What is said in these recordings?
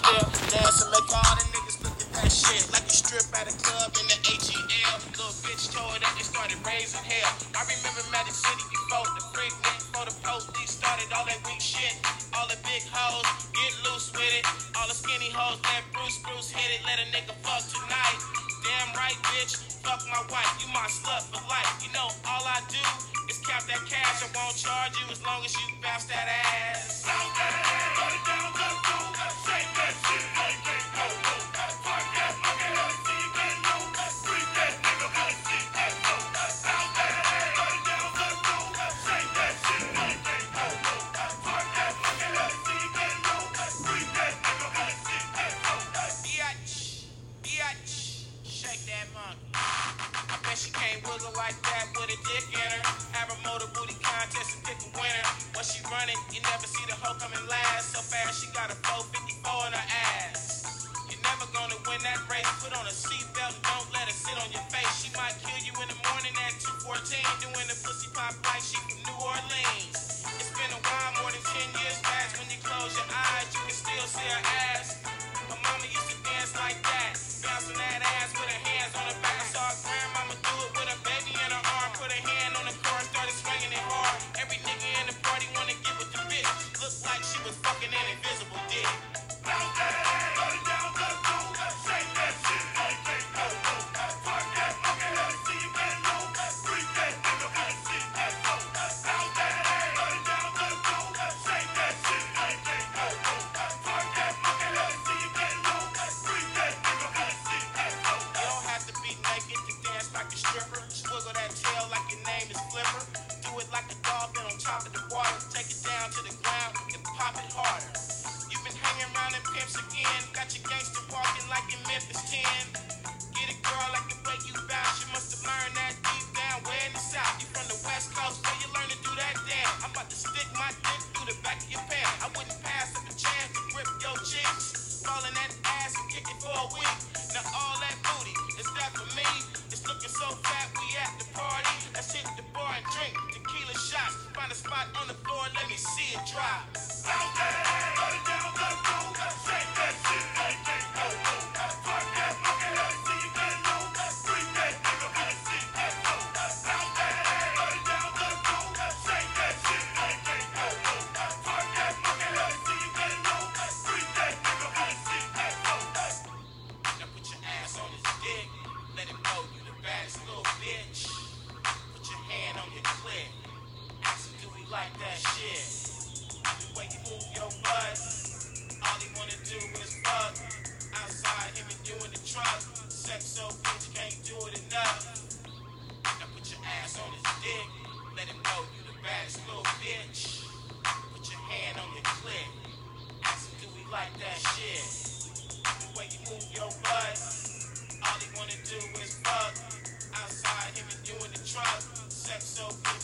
dancing. Make all the niggas look at that shit like strip at a club in the. Little bitch started raising hell. I remember Magic City before the freak before the police started all that weak shit. All the big hoes get loose with it. All the skinny hoes Bruce Bruce hit it. Let a nigga fuck tonight. Damn right, bitch. Fuck my wife. You my slut for life. You know all I do is count that cash. I won't charge you as long as you bounce that ass. Bounce that ass. Contest and pick a winner. When she running, you never see the hoe coming last. So fast, she got a 454 in her ass. You're never gonna win that race. Put on a seatbelt and don't let her sit on your face. She might kill you in the morning at 214. Doing the pussy pop like she from New Orleans. It's been a while, more than 10 years past. When you close your eyes, you can still see her ass. Her mama used to like that shit? The way you move your butt. All he wanna do is fuck. Outside him and you in the truck. Sex so you can't do it enough. Now put your ass on his dick. Let him know you the baddest little bitch. Put your hand on your clit. Ask him, do he like that shit? The way you move your butt. All he wanna do is fuck. Outside him and you in the truck. Sex so good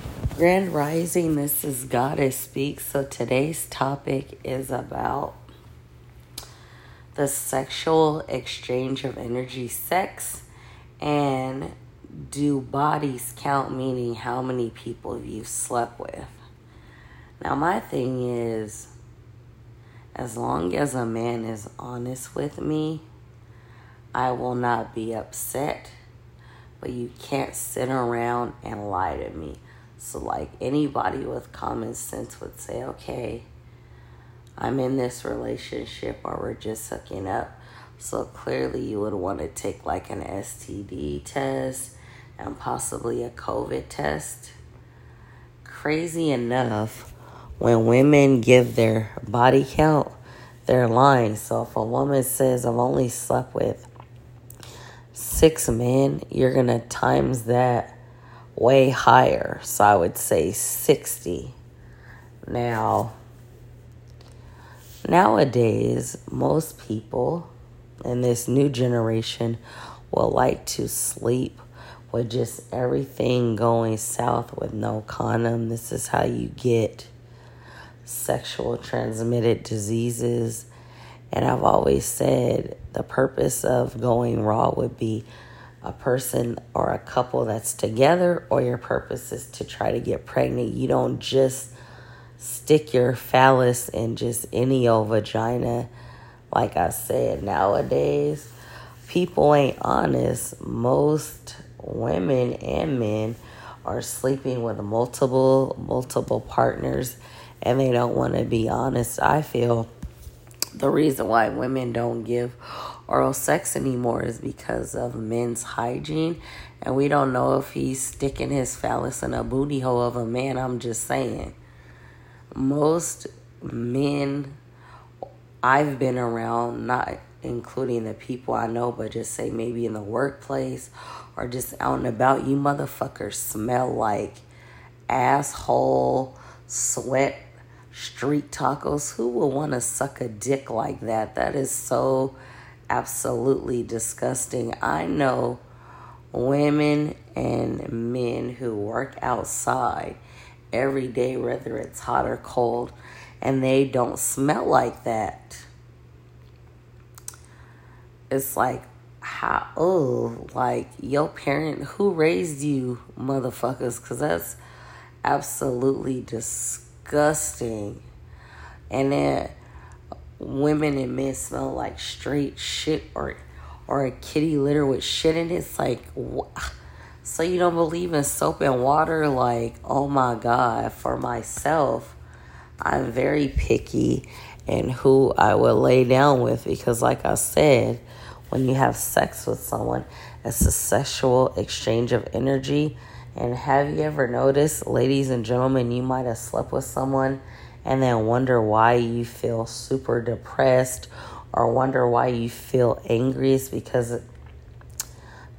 Grand Rising, this is Goddess Speaks. So today's topic is about the sexual exchange of energy, sex, and do bodies count, meaning how many people you've slept with. Now, my thing is, as long as a man is honest with me, I will not be upset but you can't sit around and lie to me. So, like anybody with common sense would say, okay, I'm in this relationship or we're just hooking up. So, clearly, you would want to take like an STD test and possibly a COVID test. Crazy enough, when women give their body count, they're lying. So, if a woman says, I've only slept with six men, you're going to times that way higher. So I would say 60. Now, nowadays, most people in this new generation will like to sleep with just everything going south with no condom. This is how you get sexual transmitted diseases. And I've always said the purpose of going raw would be a person or a couple that's together, or your purpose is to try to get pregnant. You don't just stick your phallus in just any old vagina. Like I said, nowadays, people ain't honest. Most women and men are sleeping with multiple multiple partners and they don't want to be honest. I feel the reason why women don't give oral sex anymore is because of men's hygiene. And we don't know if he's sticking his phallus in a booty hole of a man. I'm just saying. Most men I've been around, not including the people I know, but just say maybe in the workplace or just out and about, you motherfuckers smell like asshole, sweat, street tacos. Who will want to suck a dick like that? That is so absolutely disgusting. I know women and men who work outside every day, whether it's hot or cold, and they don't smell like that. It's like, how, oh, like your parent, who raised you, motherfuckers? Because that's absolutely disgusting. And then women and men smell like straight shit or or a kitty litter with shit in it. It's like, so you don't believe in soap and water? Like, oh my God, for myself, I'm very picky and who I will lay down with because, like I said, when you have sex with someone, it's a sexual exchange of energy. And have you ever noticed, ladies and gentlemen, you might have slept with someone and then wonder why you feel super depressed or wonder why you feel angry is because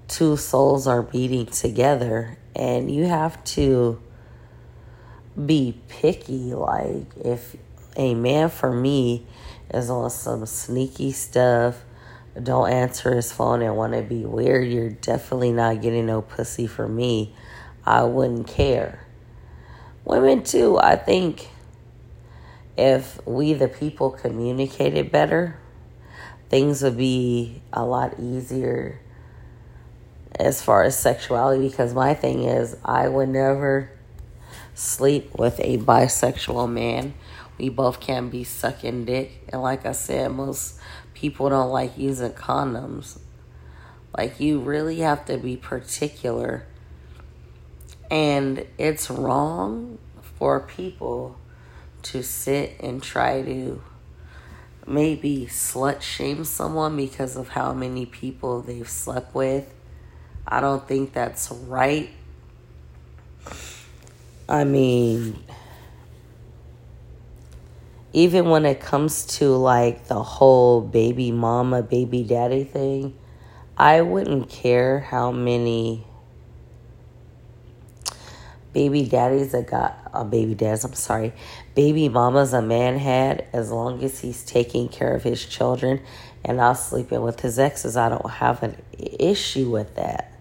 two souls are beating together and you have to be picky. Like if a man for me is on some sneaky stuff don't answer his phone and want to be weird you're definitely not getting no pussy for me. I wouldn't care. Women too i think if we, the people, communicated better, things would be a lot easier as far as sexuality. Because my thing is, I would never sleep with a bisexual man. We both can be sucking dick. And like I said, most people don't like using condoms. Like, you really have to be particular. And it's wrong for people to sit and try to maybe slut shame someone because of how many people they've slept with. I don't think that's right. I mean, even when it comes to like the whole baby mama, baby daddy thing, I wouldn't care how many baby daddies that got uh, baby dads i'm sorry baby mamas a man had as long as he's taking care of his children and not sleeping with his exes i don't have an issue with that.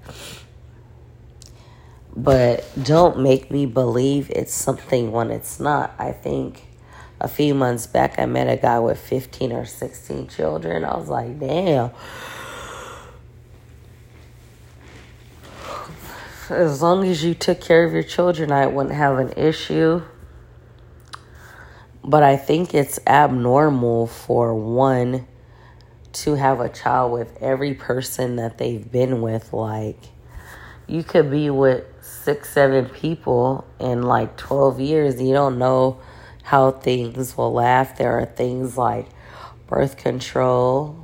But don't make me believe it's something when it's not. I think a few months back i met a guy with 15 or 16 children. I was like damn as long as you took care of your children, I wouldn't have an issue. But I think it's abnormal for one to have a child with every person that they've been with. Like, you could be with six, seven people in like 12 years. You don't know how things will last. There are things like birth control,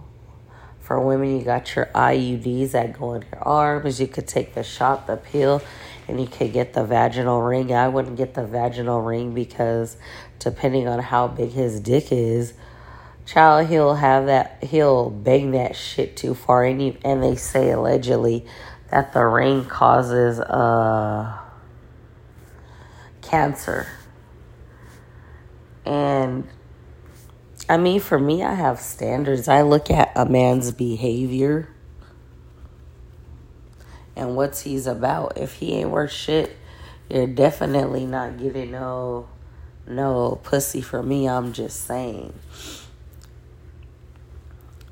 for women, you got your IUDs that go in your arms. You could take the shot, the pill, and you could get the vaginal ring. I wouldn't get the vaginal ring because depending on how big his dick is, child, he'll have that, he'll bang that shit too far. And, you, and they say allegedly that the ring causes uh, cancer. And I mean, for me, I have standards. I look at a man's behavior and what's he's about. If he ain't worth shit, you're definitely not getting no no pussy for me. I'm just saying.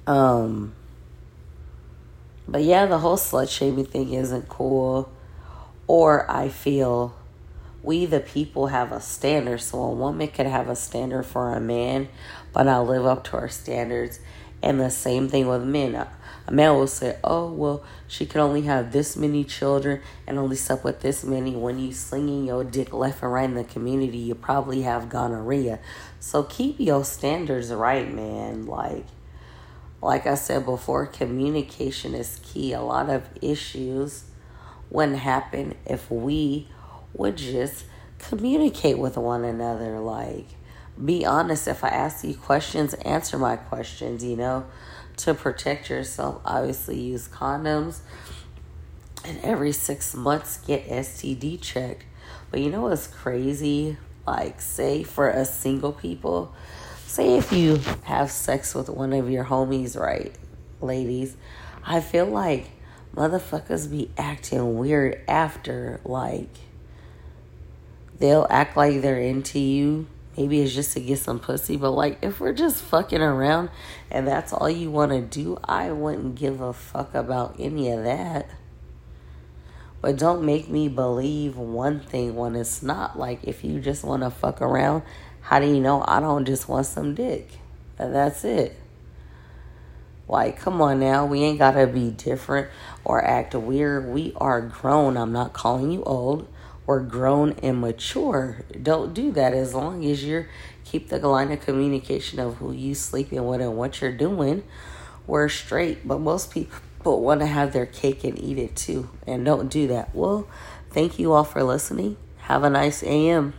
Um but yeah, the whole slut shaming thing isn't cool. Or I feel we the people have a standard. So a woman could have a standard for a man, but not live up to our standards. And the same thing with men. A man will say, oh, well, she can only have this many children and only slept with this many. When you slinging your dick left and right in the community, you probably have gonorrhea. So keep your standards right, man. Like, like I said before, communication is key. A lot of issues wouldn't happen if we would just communicate with one another. Like, be honest. If I ask you questions, answer my questions, you know to protect yourself, obviously use condoms. And every six months, get STD checked. But you know what's crazy? Like, say for a single people, say if you have sex with one of your homies, right, ladies, I feel like motherfuckers be acting weird after. Like, they'll act like they're into you maybe it's just to get some pussy, but like if we're just fucking around and that's all you want to do, I wouldn't give a fuck about any of that. But don't make me believe one thing when it's not. Like if you just want to fuck around, how do you know I don't just want some dick? That's it. Like, come on now, we ain't gotta be different or act weird. We are grown. I'm not calling you old or grown and mature. Don't do that as long as you're keep the line of communication of who you sleeping with and what you're doing. We're straight, but most people want to have their cake and eat it too, and don't do that. Well, thank you all for listening. Have a nice AM.